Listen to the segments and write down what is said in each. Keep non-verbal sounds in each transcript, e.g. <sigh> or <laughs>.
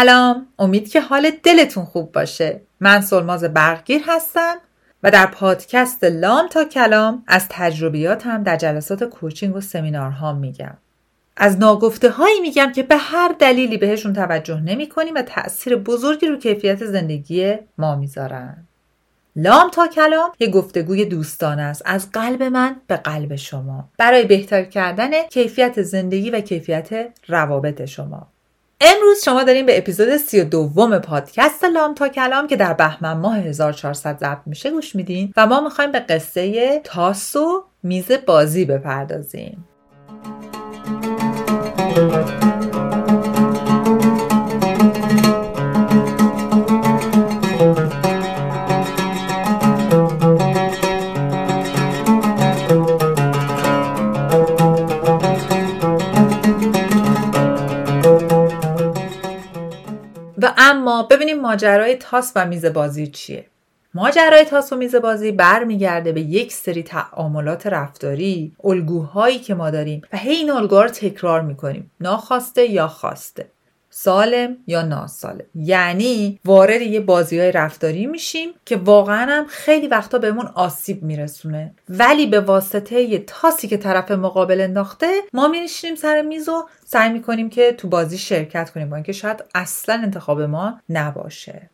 سلام. امید که حال دلتون خوب باشه. من سلماز برقگیر هستم و در پادکست لام تا کلام از تجربیاتم در جلسات کوچینگ و سمینارها میگم. از ناگفته هایی میگم که به هر دلیلی بهشون توجه نمی کنیم و تأثیر بزرگی رو کیفیت زندگی ما می‌ذارن. لام تا کلام یه گفتگوی دوستانه است. از قلب من به قلب شما. برای بهتر کردن کیفیت زندگی و کیفیت روابط شما. امروز شما داریم به اپیزود سی و دوم پادکست لام تا کلام که در بهمن ماه 1400 ضبط میشه گوش میدین و ما می‌خوایم به قصه تاس و میز بازی بپردازیم. اما ببینیم ماجرای تاس و میز بازی چیه. ماجرای تاس و میز بازی برمیگرده به یک سری تعاملات رفتاری الگوهایی که ما داریم و هی این الگوها رو تکرار می‌کنیم. ناخواسته یا خواسته. سالم یا ناسالم. یعنی وارد یه بازی های رفتاری میشیم که واقعا هم خیلی وقتا بهمون آسیب میرسونه. ولی به واسطه یه تاسی که طرف مقابل انداخته ما میشینیم سر میز و سعی می‌کنیم که تو بازی شرکت کنیم با اینکه شاید اصلا انتخاب ما نباشه.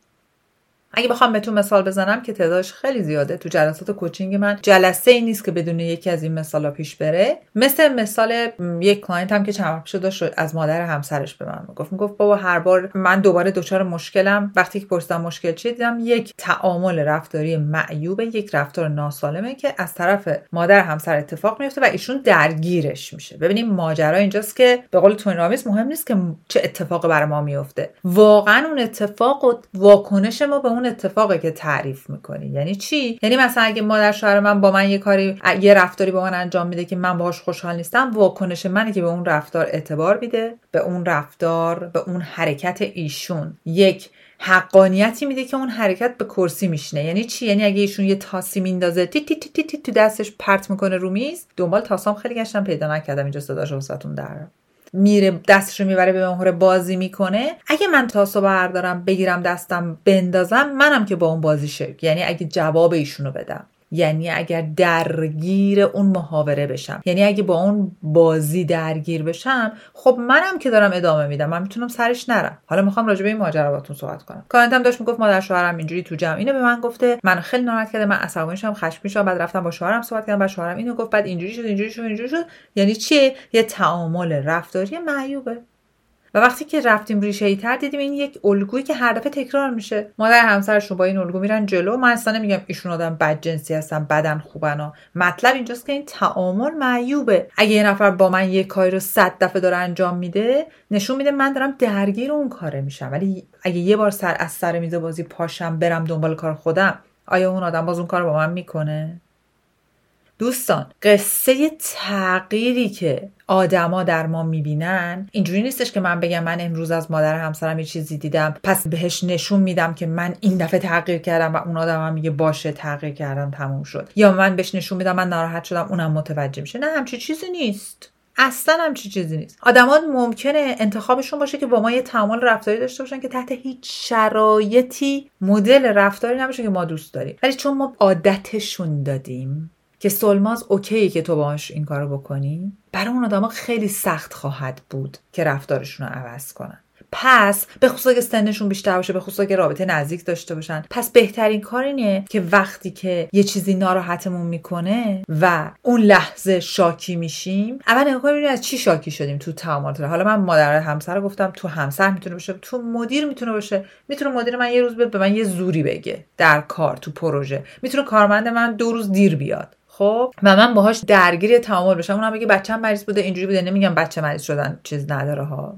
اگه بخوام بهتون مثال بزنم که تعدادش خیلی زیاده تو جلسات coaching من جلسه ای نیست که بدون یکی از این مثالا پیش بره. مثل مثال یک client م که چند وقت داشت از مادر همسرش به من گفت می‌گفت بابا هر بار من دوباره دچار مشکلم وقتی که پرسیدم مشکل چیه دیدم یک تعامل رفتاری معیوب یک رفتار ناسالمه که از طرف مادر همسر اتفاق میفته و ایشون درگیرش میشه. ببینیم ماجرا اینجاست که به قول تونی رابینز مهم نیست که چه اتفاقی برای ما میفته واقعا اون اتفاق و واکنش ما به اون اتفاقی که تعریف می‌کنی. یعنی چی؟ یعنی مثلا اگه مادر شوهر من با من یه کاری یه رفتاری با من انجام میده که من باهاش خوشحال نیستم واکنش منه که به اون رفتار اعتبار میده به اون رفتار به اون حرکت ایشون. یک حقانیتی میده که اون حرکت به کرسی میشینه. یعنی چی؟ یعنی اگه ایشون یه تاسی میندازه تی تی تی تی, تو دستش پرت می‌کنه رو میز دنبال تاسام خیلی گشتم پیدا نکردم اینجا صداش واسهتون در میره دستشو می‌بره به مهره بازی می‌کنه. اگه من تاسو بردارم بگیرم دستم بندازم منم که با اون بازی شرک یعنی اگه جواب ایشونو بدم. یعنی اگر درگیر اون محاوره بشم. یعنی اگه با اون بازی درگیر بشم خب منم که دارم ادامه میدم. من می‌تونم سرش نرم. حالا می‌خوام راجع به این ماجرا باتون صحبت کنم. کارنتم داشت می‌گفت مادر شوهرم اینجوری تو جمع اینو به من گفته. من خیلی ناراحت کرده من عصبانی شدم خشمگین شدم بعد رفتم با شوهرم صحبت کردم. بعد شوهرم اینو گفت. بعد اینجوری شد اینجوری شد اینجوری شد. یعنی چیه؟ یه تعامل رفتاری معیوبه. و وقتی که رفتیم ریشه ای تر دیدیم این یک الگویی که هر دفعه تکرار میشه. مادر همسرشون با این الگو میرن جلو. من اصلا نمیگم ایشون آدم بد جنسی هستن بدن خوبن و مطلب اینجاست که این تعامل معیوبه. اگه یه نفر با من یه کاری رو صد دفعه داره انجام میده نشون میده من دارم درگیر اون کاره میشم. ولی اگه یه بار سر از سر میز بازی پاشم برم دنبال کار خودم آیا اون آدم باز اون کار با من می‌کنه؟ دوستان قصه تغییری که آدما در ما می‌بینن اینجوری نیستش که من بگم من امروز از مادر همسرم یه چیزی دیدم پس بهش نشون میدم که من این دفعه تغییر کردم و اون آدم هم میگه باشه تغییر کردم تموم شد. یا من بهش نشون میدم من ناراحت شدم اونم متوجه میشه. نه همچی چیزی نیست. اصلا هم چی چیزی نیست. آدما ممکنه انتخابشون باشه که با ما یه تعامل رفتاری داشته باشن که تحت هیچ شرایطی مدل رفتاری نباشه که ما دوست داریم. ولی چون ما عادتشون دادیم که سلماز اوکی که تو باهاش این کارو بکنی. برای اون آدما خیلی سخت خواهد بود که رفتارشون رو عوض کنن. پس به خصوص که سنشون بیشتر باشه به خصوص که رابطه نزدیک داشته باشن. پس بهترین کار اینه که وقتی که یه چیزی ناراحتمون می‌کنه و اون لحظه شاکی میشیم. اول نگاه کنیم از چی شاکی شدیم تو تعاملات حالا من مادر همسر گفتم تو همسر می‌تونه باشه تو مدیر می‌تونه باشه. می‌تونه مدیر من یه روز به من یه زوری بگه در کار تو پروژه. می‌تونه کارمند من دو روز دیر بیاد. خب و من باهاش درگیر تعامل بشم. اونم بگه بچه مریض بوده اینجوری بوده. نمیگم بچه مریض شدن چیز نداره ها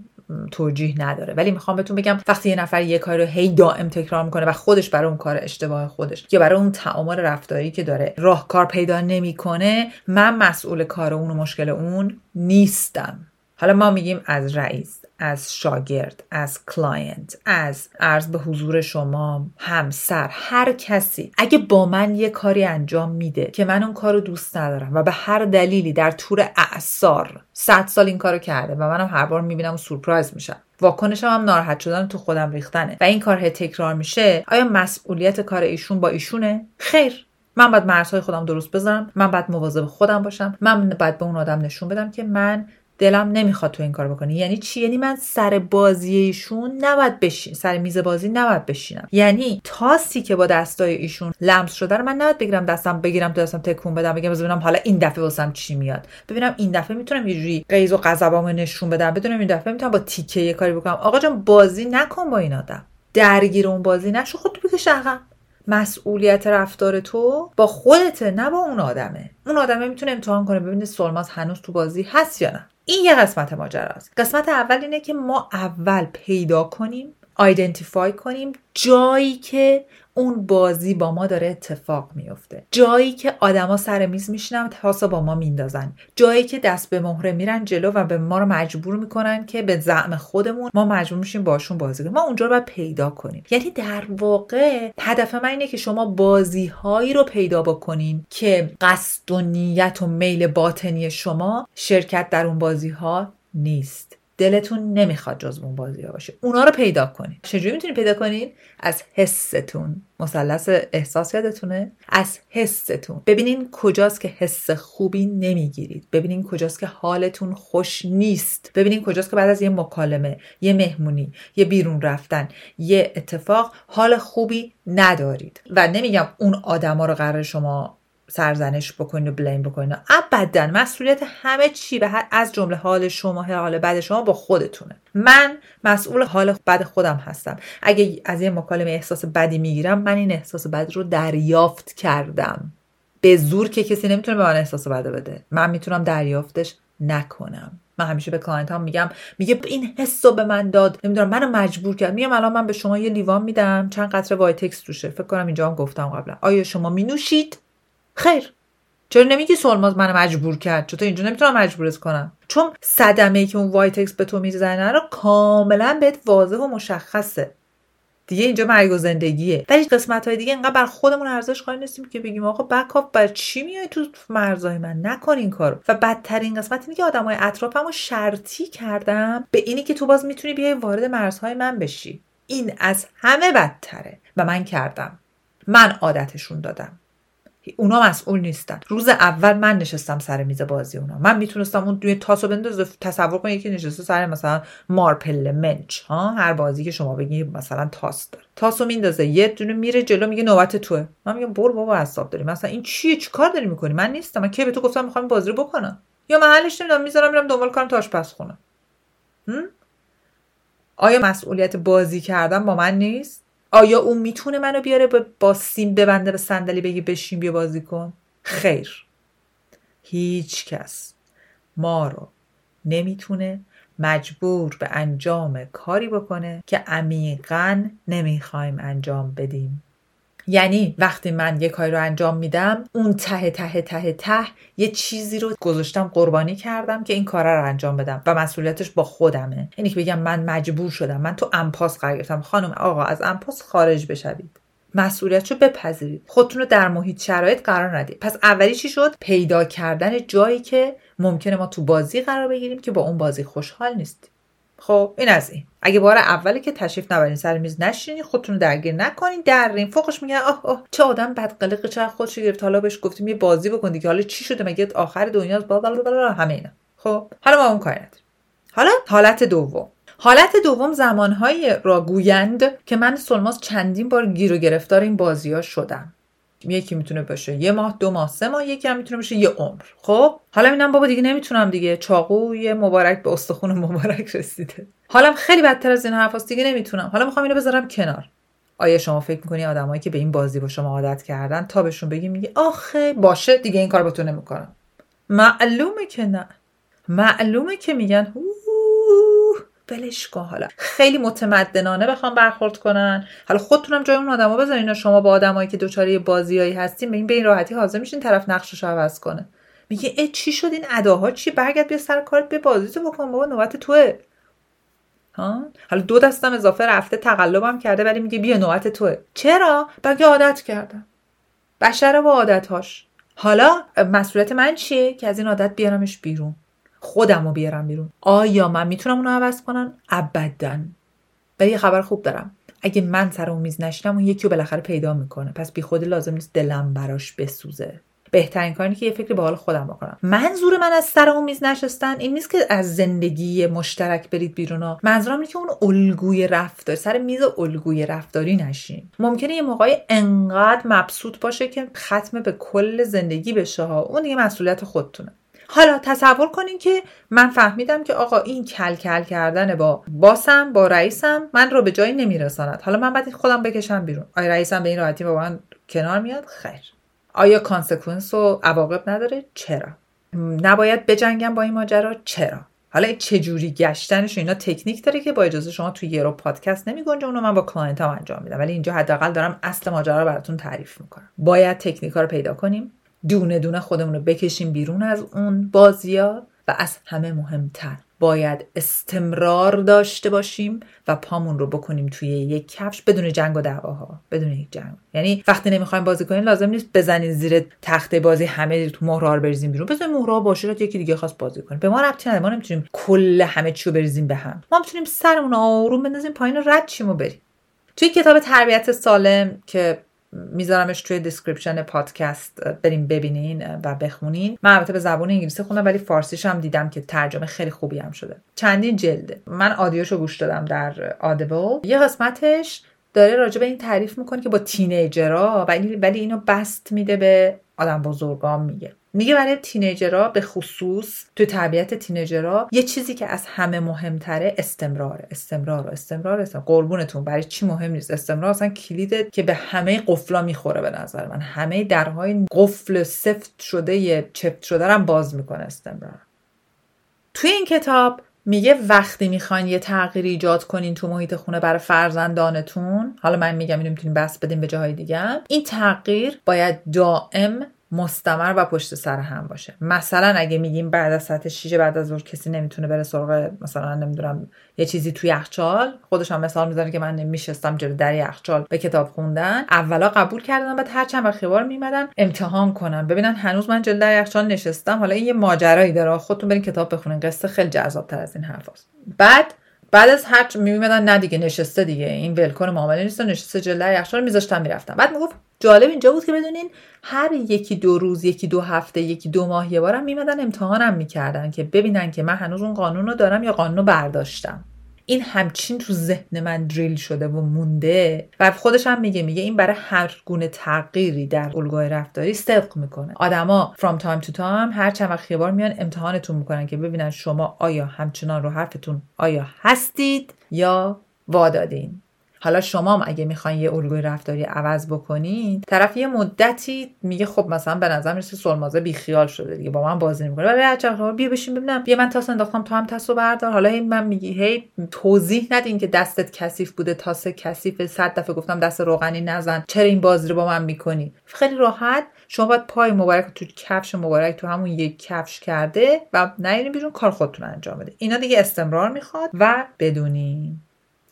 توجیه نداره. ولی می‌خوام بهتون بگم وقتی یه نفر یه کار رو هی دائم تکرار می‌کنه و خودش برای اون کار اشتباه خودش یا برای اون تعامل رفتاری که داره راهکار پیدا نمی‌کنه من مسئول کار اون و مشکل اون نیستم. حالا ما میگیم از رئیس. از شاگرد از کلاینت از عرض به حضور شما همسر هر کسی. اگه با من یه کاری انجام میده که من اون کار رو دوست ندارم و به هر دلیلی در طول اعصار صد سال این کارو کرده و منم هر بار می‌بینم و سورپرایز میشم واکنشم هم ناراحت شدن تو خودم ریختنه و این کار تکرار میشه آیا مسئولیت کار ایشون با ایشونه؟ خیر. من باید مرزهای خودم درست بذارم من باید مواظب خودم باشم من باید به اون آدم نشون بدم که من دلم نمی‌خواد تو این کار بکنی. یعنی چی؟ یعنی من سر بازی ایشون نباید بشین. سر میز بازی نباید بشینم. یعنی تاسی که با دستای ایشون لمس شده رو من نباید بگیرم دستم بگیرم تو دستم تکون بدم بگم ببینم حالا این دفعه واسم چی میاد. ببینم این دفعه می‌تونم یه جوری غیظ و غضبامو نشون بدم. بدونم این دفعه می‌تونم با تیکه یه کاری بکنم. آقا جان بازی نکن با این آدم. درگیر اون بازی نشو. خودت بکش عقب. مسئولیت رفتار تو با خودته نه با اون آدمه. اون آدمه می‌تونه امتحان کنه ببینه سلماز هنوز تو بازی هست یا نه. این یه قسمت ماجراست. قسمت اول اینه که ما اول پیدا کنیم آیدنتیفای کنیم جایی که اون بازی با ما داره اتفاق میفته جایی که آدما سر میز میشینن تاسا با ما میندازن. جایی که دست به مهره میرن جلو و به ما رو مجبور می‌کنن که به زعم خودمون ما مجبور میشیم باشون بازی کنیم. ما اونجا رو باید پیدا کنیم. یعنی در واقع هدف من اینه که شما بازی هایی رو پیدا بکنین که قصد و نیت و میل باطنی شما شرکت در اون بازی ها نیست. دلتون نمی‌خواد جز اون بازی ها باشه. اونا رو پیدا کنین چجوری می‌تونید پیدا کنین از حستون. مثلث احساس یادتونه؟ از حستون. ببینین کجاست که حس خوبی نمی‌گیرید. ببینین کجاست که حالتون خوش نیست. ببینین کجاست که بعد از یه مکالمه یه مهمونی یه بیرون رفتن یه اتفاق حال خوبی ندارید. و نمیگم اون آدما رو قرار شما سرزنش بکنین و بلیم بکنین. ابدا مسئولیت همه چی به از جمله حال شما حال بد شما با خودتونه. من مسئول حال بد خودم هستم. اگه از یه مکالمه احساس بدی می‌گیرم من این احساس بد رو دریافت کردم. به زور که کسی نمی‌تونه به من احساس بد بده. من می‌تونم دریافتش نکنم. من همیشه به کلاینت هم میگم میگه این حس رو به من داد. نمی‌دونم منو مجبور کرد. میگم الان من به شما یه لیوان میدم. چند قطره وایتکس توشه. فکر کنم اینجا هم گفتم قبلا. آیا شما مینوشید؟ خیر. چرا نمیگی سولماز منو مجبور کرد؟ چطور اینجا نمی‌تونم مجبورت کنم. چون صدمه ای که اون وایتکس به تو می‌زنه رو کاملا بهت واضح و مشخصه. دیگه اینجا مرگ و زندگیه. ولی قسمت های دیگه انقدر بر خودمون ارزش قائل نیستیم که بگیم آقا بکاف بر چی میای تو مرزهای من؟ نکن این کارو. و بدترین قسمت اینه که آدمای اطرافمو شرطی کردم به اینی که تو باز می‌تونی بیای وارد مرزهای من بشی. این از همه بدتره. و من کردم. من عادتشون دادم. اونا مسئول نیستن. روز اول من نشستم سر میز بازی اونا. من می‌تونستم اون توی تاسو بندازه تصور کن یکی نشسته سر مثلا مارپل منچ ها؟ هر بازی که شما بگید مثلا تاس داره. تاسو میندازه یه دونه میره جلو میگه نوبت توه. من میگم برو بابا حساب داری. مثلا این چیه؟ چیکار داری می‌کنی؟ من نیستم. من کی به تو گفتم می‌خوام بازی رو بکنم؟ یا محلش نمی‌دونم می‌ذارم میرم دنبال کارم تاش پس خونم آیا مسئولیت بازی کردن با من نیست؟ آیا اون می‌تونه منو بیاره با سیم ببنده به صندلی بگی بشین بیا بازی کن؟ خیر. هیچ کس. ما رو نمی‌تونه مجبور به انجام کاری بکنه که عمیقا نمی‌خوایم انجام بدیم. یعنی وقتی من یه کاری رو انجام میدم اون ته ته ته ته یه چیزی رو گذاشتم قربانی کردم که این کار رو انجام بدم و مسئولیتش با خودمه. یعنی که بگم من مجبور شدم من تو امپاس قرار گرفتم. خانم آقا از امپاس خارج بشوید. مسئولیت رو بپذیرید. خودتون رو در محیط شرایط قرار ندید. پس اولی چی شد؟ پیدا کردن جایی که ممکنه ما تو بازی قرار بگیریم که با اون بازی خوشحال نیستیم. خب این از این. اگه بار اولی که تشریف نبرین سر میز نشینین خودتون درگیر نکنین درین. فوقش میگن آه آه. چه آدم بدقلق چه خودش گرفت. حالا بهش گفتیم یه بازی بکن دیگه. حالا چی شده؟ مگه آخر دنیاست بلا همه اینا. خب حالا ما اون کاری حالا حالت دوم. حالت دوم زمانهایی را گویند که من سلماس چندین بار گیر و گرفتار این بازی ها شدم. یکی می‌تونه باشه. یه ماه دو ماه سه ماه یکی هم می‌تونه باشه. یه عمر. خب؟ حالا اینم بابا دیگه نمی‌تونم دیگه. چاقوی مبارک به استخون مبارک <laughs> رسیده. حالا خیلی بدتر از این حرفاست. دیگه نمی‌تونم. حالا می‌خوام اینو بذارم کنار. آیا شما فکر می‌کنی آدمایی که به این بازی با شما عادت کردن تا بهشون بگی میگی آخه باشه دیگه این کار با تو نمی‌کنم. معلومه که نه. معلومه که میگن ولش کن. حالا خیلی متمدنانه بخوام برخورد کنن. حالا خودتونم جای اون آدما بذارین شما با آدمایی که دوچاری بازیایی هستین به به این راحتی حاضر میشین طرف نقشش عوض کنه. میگه ای چی شد این اداها؟ چی؟ برگرد بیا سر کارت به بازی تو بکن بابا نوبت توه. ها؟ حالا دو دستم اضافه رفته تقلبم کرده ولی میگه بیا نوبت توه. چرا؟ بگه عادت کردم. بشر با عادتهاش. حالا مسئولیت من چیه؟ که از این عادت بیارمش بیرون. خودم رو بیارم بیرون. آیا من می‌تونم اونو عوض کنم ابدا. ولی یه خبر خوب دارم. اگه من سر اون میز نشینم اون یکی رو بالاخره پیدا می‌کنه. پس بی خود لازم نیست دلم براش بسوزه. بهترین کاری که یه فکری به حال خودم بکنم. منظور من از سر اون میز نشستن این نیست که از زندگی مشترک برید بیرون ها. منظورم اینه که اون الگوی رفتار سر میز الگوی رفتاری نشین. ممکنه یه موقعی انقدر مبسوط باشه که ختم به کل زندگی بشه ها. اون دیگه مسئولیت خودتونه. حالا تصور کنین که من فهمیدم که آقا این کل کل کردن با باسم با رئیسم من رو به جایی نمیرساند. حالا من باید خودم بکشم بیرون. آیا رئیسم به این راحتی با من کنار میاد؟ خیر. آیا consequence و عواقب نداره؟ چرا؟ نباید بجنگم با این ماجرا؟ چرا؟ حالا این چجوری گشتنش اینا تکنیک داره که با اجازه شما توی یه رو پادکست نمی گنجه اونو من با کلاینت هم انجام میدم. ولی اینجا حداقل دارم اصل ماجرا رو براتون تعریف می‌کنم. باید تکنیک ها رو پیدا کنیم. دونه دونه خودمون رو بکشیم بیرون از اون بازیا و از همه مهمتر. باید استمرار داشته باشیم و پامون رو بکنیم توی یک کفش بدون جنگ و دعواها. بدون یک جنگ. یعنی وقتی نمی‌خوایم بازی کنیم لازم نیست بزنید زیر تخته بازی همه تو مهرها رو بریزیم بیرون. بزنید مهرها باشه یکی دیگه خواست بازی کنیم به ما ربطی نداره. ما نمی‌تونیم کل همه چی رو بریزیم به هم. ما می‌تونیم سرمون آروم بندازیم پایین رد چیم و بریم. توی کتاب تربیت سالم که میذارمش توی description پادکست بریم ببینین و بخونین. من البته به زبان انگلیسی خوندم ولی فارسیش هم دیدم که ترجمه خیلی خوبی هم شده. چندین جلده من audio شو گوش دادم در Audible یه قسمتش داره راجع به این تعریف می‌کنه که با teenager ها ولی ولی اینو بسط میده به آدم بزرگان میگه. میگه برای teenager ها به خصوص تو تربیت teenager ها یه چیزی که از همه مهمتره استمرار استمرار استمرار استمرار. قربونتون برای چی مهم نیست؟ استمرار اصلا کلیده که به همه قفلا می‌خوره به نظر من. همه درهای قفل سفت شده چفت شده هم باز می‌کنه استمرار. توی این کتاب میگه وقتی می‌خواین یه تغییر ایجاد کنین تو محیط خونه برای فرزندانتون حالا من میگم اینو می‌تونیم بس بدیم به جاهای دیگه. این تغییر باید دائم مستمر و پشت سر هم باشه. مثلا اگه میگیم بعد از ساعت 6 بعد از ظهر کسی نمی‌تونه بره سراغ مثلا نمی‌دونم یه چیزی توی یخچال. خودش هم مثال می‌زنه که من نمیشستم جلو در یخچال به کتاب خوندن. اولا قبول کردن بعد هر چند وقت بار میمدن امتحان کنن. ببینن هنوز من جلو در یخچال نشستم. حالا این یه ماجرایی داره. خودتون برین کتاب بخونین. قصه خیلی جذاب تر از این حرفاست. بعد بعد از هر میمدن نه دیگه نشسته دیگه. این ول کن معامله نیست نشسته جلوی یخچال میذاشتم می‌رفتم بعد می‌گفت جالب اینجا بود که بدونین هر یکی دو روز یکی دو هفته یکی دو ماه یه بارم میمدن امتحانم می‌کردن که ببینن که من هنوز اون قانون رو دارم یا قانون رو برداشتم. این همچین تو ذهن من دریل شده و مونده و خودش هم میگه میگه این برای هر گونه تغییری در الگوی رفتاری صدق می‌کنه. آدما from time to time هر چند وقت بار میان امتحانتون می‌کنن که ببینن شما آیا همچنان رو حرفتون آیا هستید یا وادادین. حالا شما هم اگه می‌خواین یه الگوی رفتاری عوض بکنید طرف یه مدتی میگه خب مثلا به نظر می‌رسه سلمازه بیخیال شده دیگه با من بازی نمی‌کنه. ولی هر بیا بشین ببینم. بیا من تاس انداختم تو هم تاسو بردار. حالا هی من میگی هی توضیح ندین که دستت کثیف بوده تاس کثیف صد دفعه گفتم دست روغنی نزن. چرا این بازی رو با من می‌کنی؟ خیلی راحت. شما باید پای مبارک تو کفش مبارک تو همون یک کفش کرده و نه بیرون کار خودتون انجام بده. اینا دیگه استمرار می‌خواد و بدونین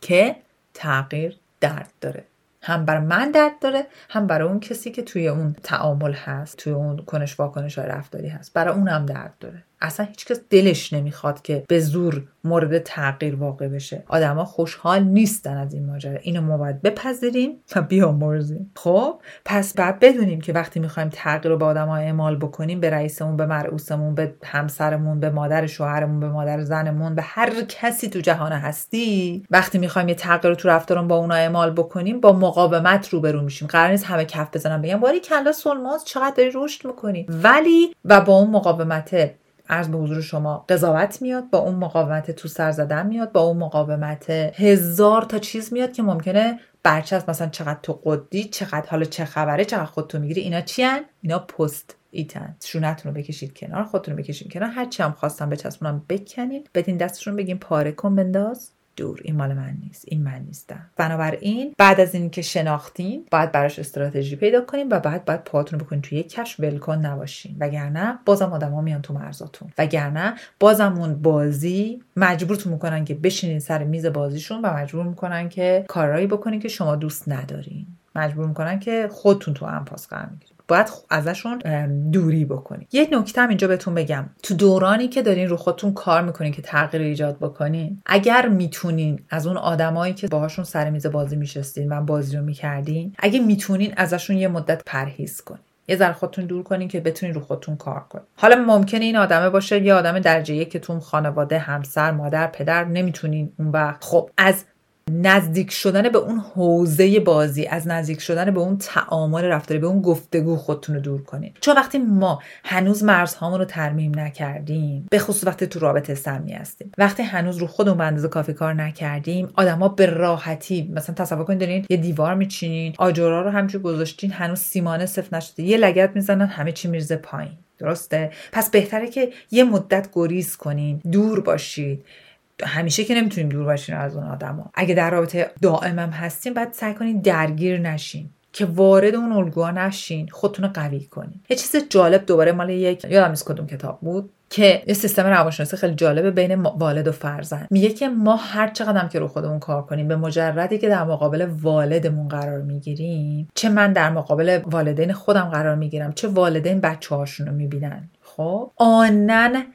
که تغییر درد داره. هم برای من درد داره هم برای اون کسی که توی اون تعامل هست توی اون کنش واکنش های رفتاری هست. برای اونم درد داره. اصلا هیچکس دلش نمی‌خواد که به زور مورد تغییر واقع بشه. آدما خوشحال نیستن از این ماجرا. اینو ما باید بپذیریم و بیامرزیم. خب پس بعد بدونیم که وقتی می‌خوایم تغییر رو به آدما اعمال بکنیم به رئیسمون به مرعوسمون به همسرمون به مادر شوهرمون به مادر زنمون به هر کسی تو جهان هستی وقتی می‌خوایم یه تغییر رو تو رفتارمون با اونا اعمال بکنیم با مقاومت روبرو میشیم. قرار نیست همه کف بزنن بگم باری کلا سلماز چقدر داری رشد می‌کنی؟ ولی و با اون مقاومت عرض به حضور شما قضاوت میاد با اون مقاومت تو سر زدن میاد با اون مقاومت هزار تا چیز میاد که ممکنه برچسب مثلا چقدر تو قدی چقدر حالا چه خبره چقدر خودتو می‌گیری. اینا چی اینا پست ایتن شونتون رو بکشید کنار خودتون رو بکشید کنار. هر چی هم خواستم بچسبونم بکنین. بدین دستشون بگین پاره کن بنداز. دور این مال من نیست این من نیستم. بنابراین بعد از اینکه شناختین باید براش استراتژی پیدا کنیم و بعد باید پاتون بکنین توی یک کفش ولکن نباشین. وگرنه بازم آدما میان تو مرزاتون. وگرنه بازم اون بازی مجبورتون می‌کنن که بشینین سر میز بازیشون و مجبور می‌کنن که کارهایی بکنین که شما دوست ندارین. مجبور می‌کنن که خودتون تو هم پاس قرار می‌گیرین باید ازشون دوری بکنید یه نکته هم اینجا بهتون بگم. تو دورانی که دارین رو خودتون کار می‌کنین که تغییر ایجاد بکنین اگر می‌تونین از اون آدمایی که باهاشون سر میز بازی میشستین و بازی رو می‌کردین اگه می‌تونین ازشون یه مدت پرهیز کنین. یه ذره خودتون دور کنین که بتونین رو خودتون کار کنین. حالا ممکنه این آدمه باشه یه آدم درجه یک که تو خانواده همسر مادر پدر نمی‌تونین اون وقت. خب از نزدیک شدن به اون حوزه بازی از نزدیک شدن به اون تعامل رفتاری به اون گفتگو خودتون رو دور کنین. چون وقتی ما هنوز مرزهامون رو ترمیم نکردیم به خصوص وقتی تو رابطه سمی هستیم. وقتی هنوز رو خودمون به اندازه کافی کار نکردیم آدما به راحتی مثلا تصور کنید دارین یه دیوار میچینین آجرها رو همینجور گذاشتین هنوز سیمانه صفر نشده یه لگت می‌زنن همه چی میرزه پایین. درسته؟ پس بهتره که یه مدت گریز کنین دور باشید. همیشه که نمی‌تونیم دور باشیم از اون آدما. اگه در رابطه دائمم هستیم باید سعی کنین درگیر نشین. که وارد اون الگوها نشین. خودتون رو قوی کنین. یه چیز جالب دوباره مال یک یادم نیست کدوم کتاب بود که یه سیستم روانشناسی خیلی جالبه بین والد و فرزند. میگه که ما هر چقدر که رو خودمون کار کنیم به مجردی که در مقابل والدمون قرار می‌گیریم چه من در مقابل والدین خودم قرار می‌گیرم چه والدین بچه هاشون رو می‌بینن. خب؟ آنن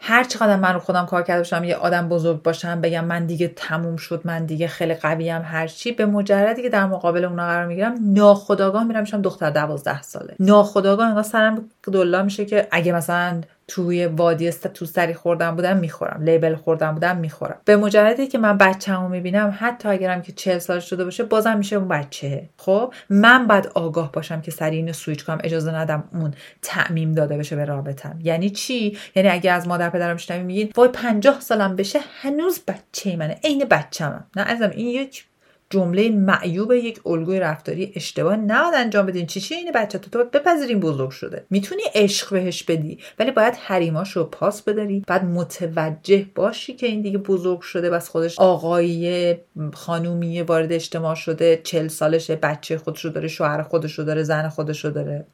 هر چقدر من رو خودم کار کرده باشم یه آدم بزرگ باشم بگم من دیگه تموم شد من دیگه خیلی قویم هر چی به مجردی که در مقابل اونا قرار می‌گیرم ناخداگاه میرم میشم دختر دوازده ساله. ناخداگاه انگار سرم دلا میشه که اگه مثلا توی وادی است تو سری خوردم بودم می‌خورم. لیبل خوردم بودم می‌خورم. به مجردی که من بچه‌مو می‌بینم حتی اگرم که 40 سال شده باشه بازم میشه اون بچه. خب؟ من باید آگاه باشم که سری اینو سویچ کنم اجازه ندم اون تعمیم داده بشه به رابطم. یعنی چی؟ یعنی اگه از مادر پدرم شنوی میگین وای 50 سالم بشه هنوز بچه منه. عین بچه‌مم. نه ازم این یک جمله معیوب یک الگوی رفتاری اشتباه. نباید انجام بدین. چی چی اینه بچه تو بپذیرین بزرگ شده. می‌تونی عشق بهش بدی ولی باید حریماش رو پاس بداری. بعد متوجه باشی که این دیگه بزرگ شده بس خودش آقایی خانومی وارد اجتماع شده چل سالشه بچه خودش رو داره شوهر خودش رو داره زن خودش رو داره.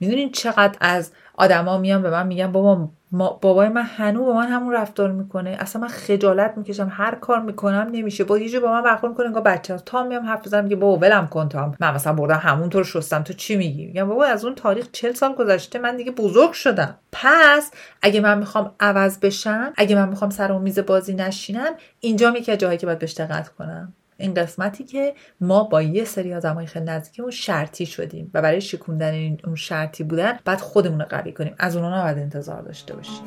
می‌دونین چقدر از آدما میان به من میگن بابا ما بابای من هنوز با من همون رفتار می‌کنه. اصلا من خجالت می‌کشم. هر کار می‌کنم نمیشه. با یه با من برخورد می‌کنه. انگار بچه تا میام حرف بزنم میگه بابا ولم کن تا من مثلا بردم همونطور شستم. تو چی میگی؟ میگم بابا از اون تاریخ چل سال گذشته من دیگه بزرگ شدم. پس اگه من می‌خوام عوض بشم اگه من می‌خوام سر اون میز بازی نشینم اینجا میگه جایی که باید بهش دقت کنم. این قسمتی که ما با یه سری آدمای خیلی نزدیکمون شرطی شدیم و برای شکوندن اون شرطی بودن بعد خودمون رو قوی کنیم. از اونها نباید انتظار داشته باشیم.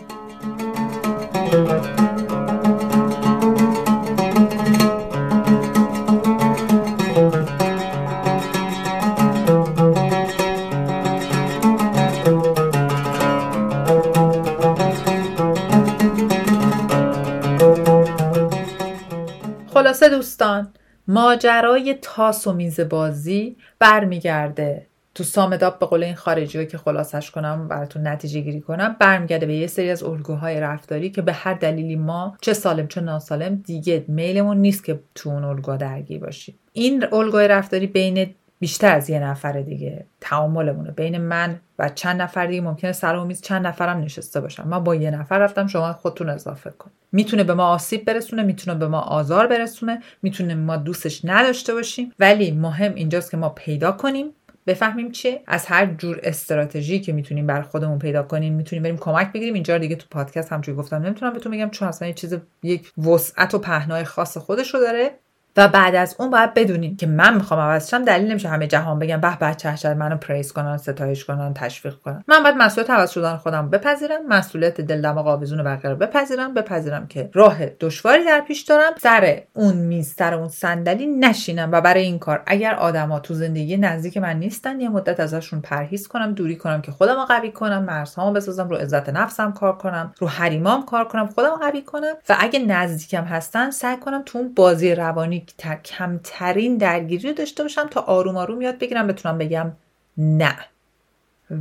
خلاصه دوستان ماجرای تاس و میز بازی برمیگرده. تو سامداب به قول این خارجی که خلاصش کنم براتون نتیجه گیری کنم برمیگرده به یه سری از الگوهای رفتاری که به هر دلیلی ما چه سالم چه ناسالم دیگه میلمون نیست که تو اون الگوها درگیر باشیم. این الگوهای رفتاری بین بیشتر از یه نفر دیگه تعاملمونه. بین من و چند نفر دیگه ممکنه سر میز چند نفرم نشسته باشم من با یه نفر رفتم شما خودتون اضافه کن. می‌تونه به ما آسیب برسونه می‌تونه به ما آزار برسونه می‌تونه ما دوستش نداشته باشیم. ولی مهم اینجاست که ما پیدا کنیم بفهمیم چه از هر جور استراتژی که می‌تونیم بر خودمون پیدا کنیم می‌تونیم بریم کمک بگیریم. اینجا دیگه تو پادکست همونجوری گفتم نمی‌تونم بهتون بگم چون اصلا یه چیز یک وسعت و پهنای خاص خودش رو داره. و بعد از اون باید بدونیم که من می‌خوام عوض شم دلیل نمیشه همه جهان بگم به بچه شاید منو praise کنن ستایش کنن تشویق کنن. من باید مسئولیت عوض شدن خودم بپذیرم مسئولیت دل دماغ آویزون بقیه بپذیرم بپذیرم که راه دشواری در پیش دارم سر اون میز سر اون صندلی نشینم و برای این کار اگر آدما تو زندگی نزدیک من نیستن یه مدت ازشون پرهیز کنم دوری کنم که خودم رو قوی کنم مرزهامو بسازم رو عزت نفسم کار کنم رو حریمام کار کنم خودم قوی کنم. و اگه نزدیکم هستن سعی کنم تو اون بازی روانی کمترین درگیری رو داشته باشم تا آروم آروم یاد بگیرم بتونم بگم نه.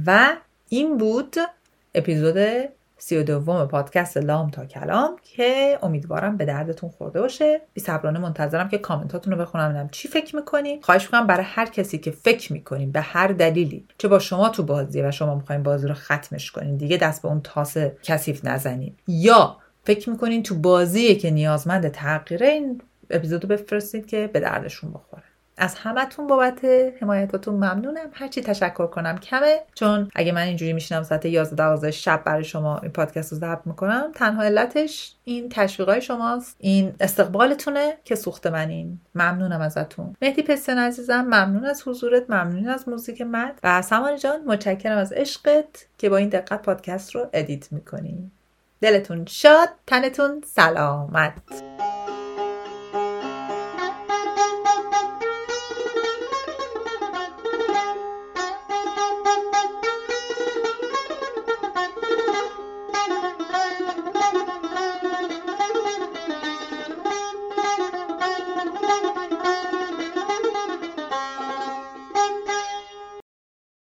و این بود اپیزود سی و دوم پادکست لام تا کلام که امیدوارم به دردتون خورده باشه. بی صبرانه منتظرم که کامنتاتون رو بخونم ببینم چی فکر می‌کنین. خواهش می‌کنم برای هر کسی که فکر می‌کنین به هر دلیلی چه با شما تو بازی و شما می‌خواین بازی رو ختمش کنین دیگه دست به اون تاس کثیف نزنین. یا فکر می‌کنین تو بازی که نیازمند تغییره این اپیزودو بفرستید که به دردشون بخوره. از همتون بابت حمایتاتون ممنونم. هرچی تشکر کنم کمه چون اگه من اینجوری میشینم ساعت 11 12 شب برای شما این پادکست رو ضبط می‌کنم تنها علتش این تشویقای شماست. این استقبالتونه که سوخت منین. ممنونم ازتون. مهدی پسن عزیزم ممنون از حضورت ممنون از موزیکت. و سمانی جان متشکرم از عشقت که با این دقت پادکست رو edit می‌کنی. دلتون شاد تنتون سلامت.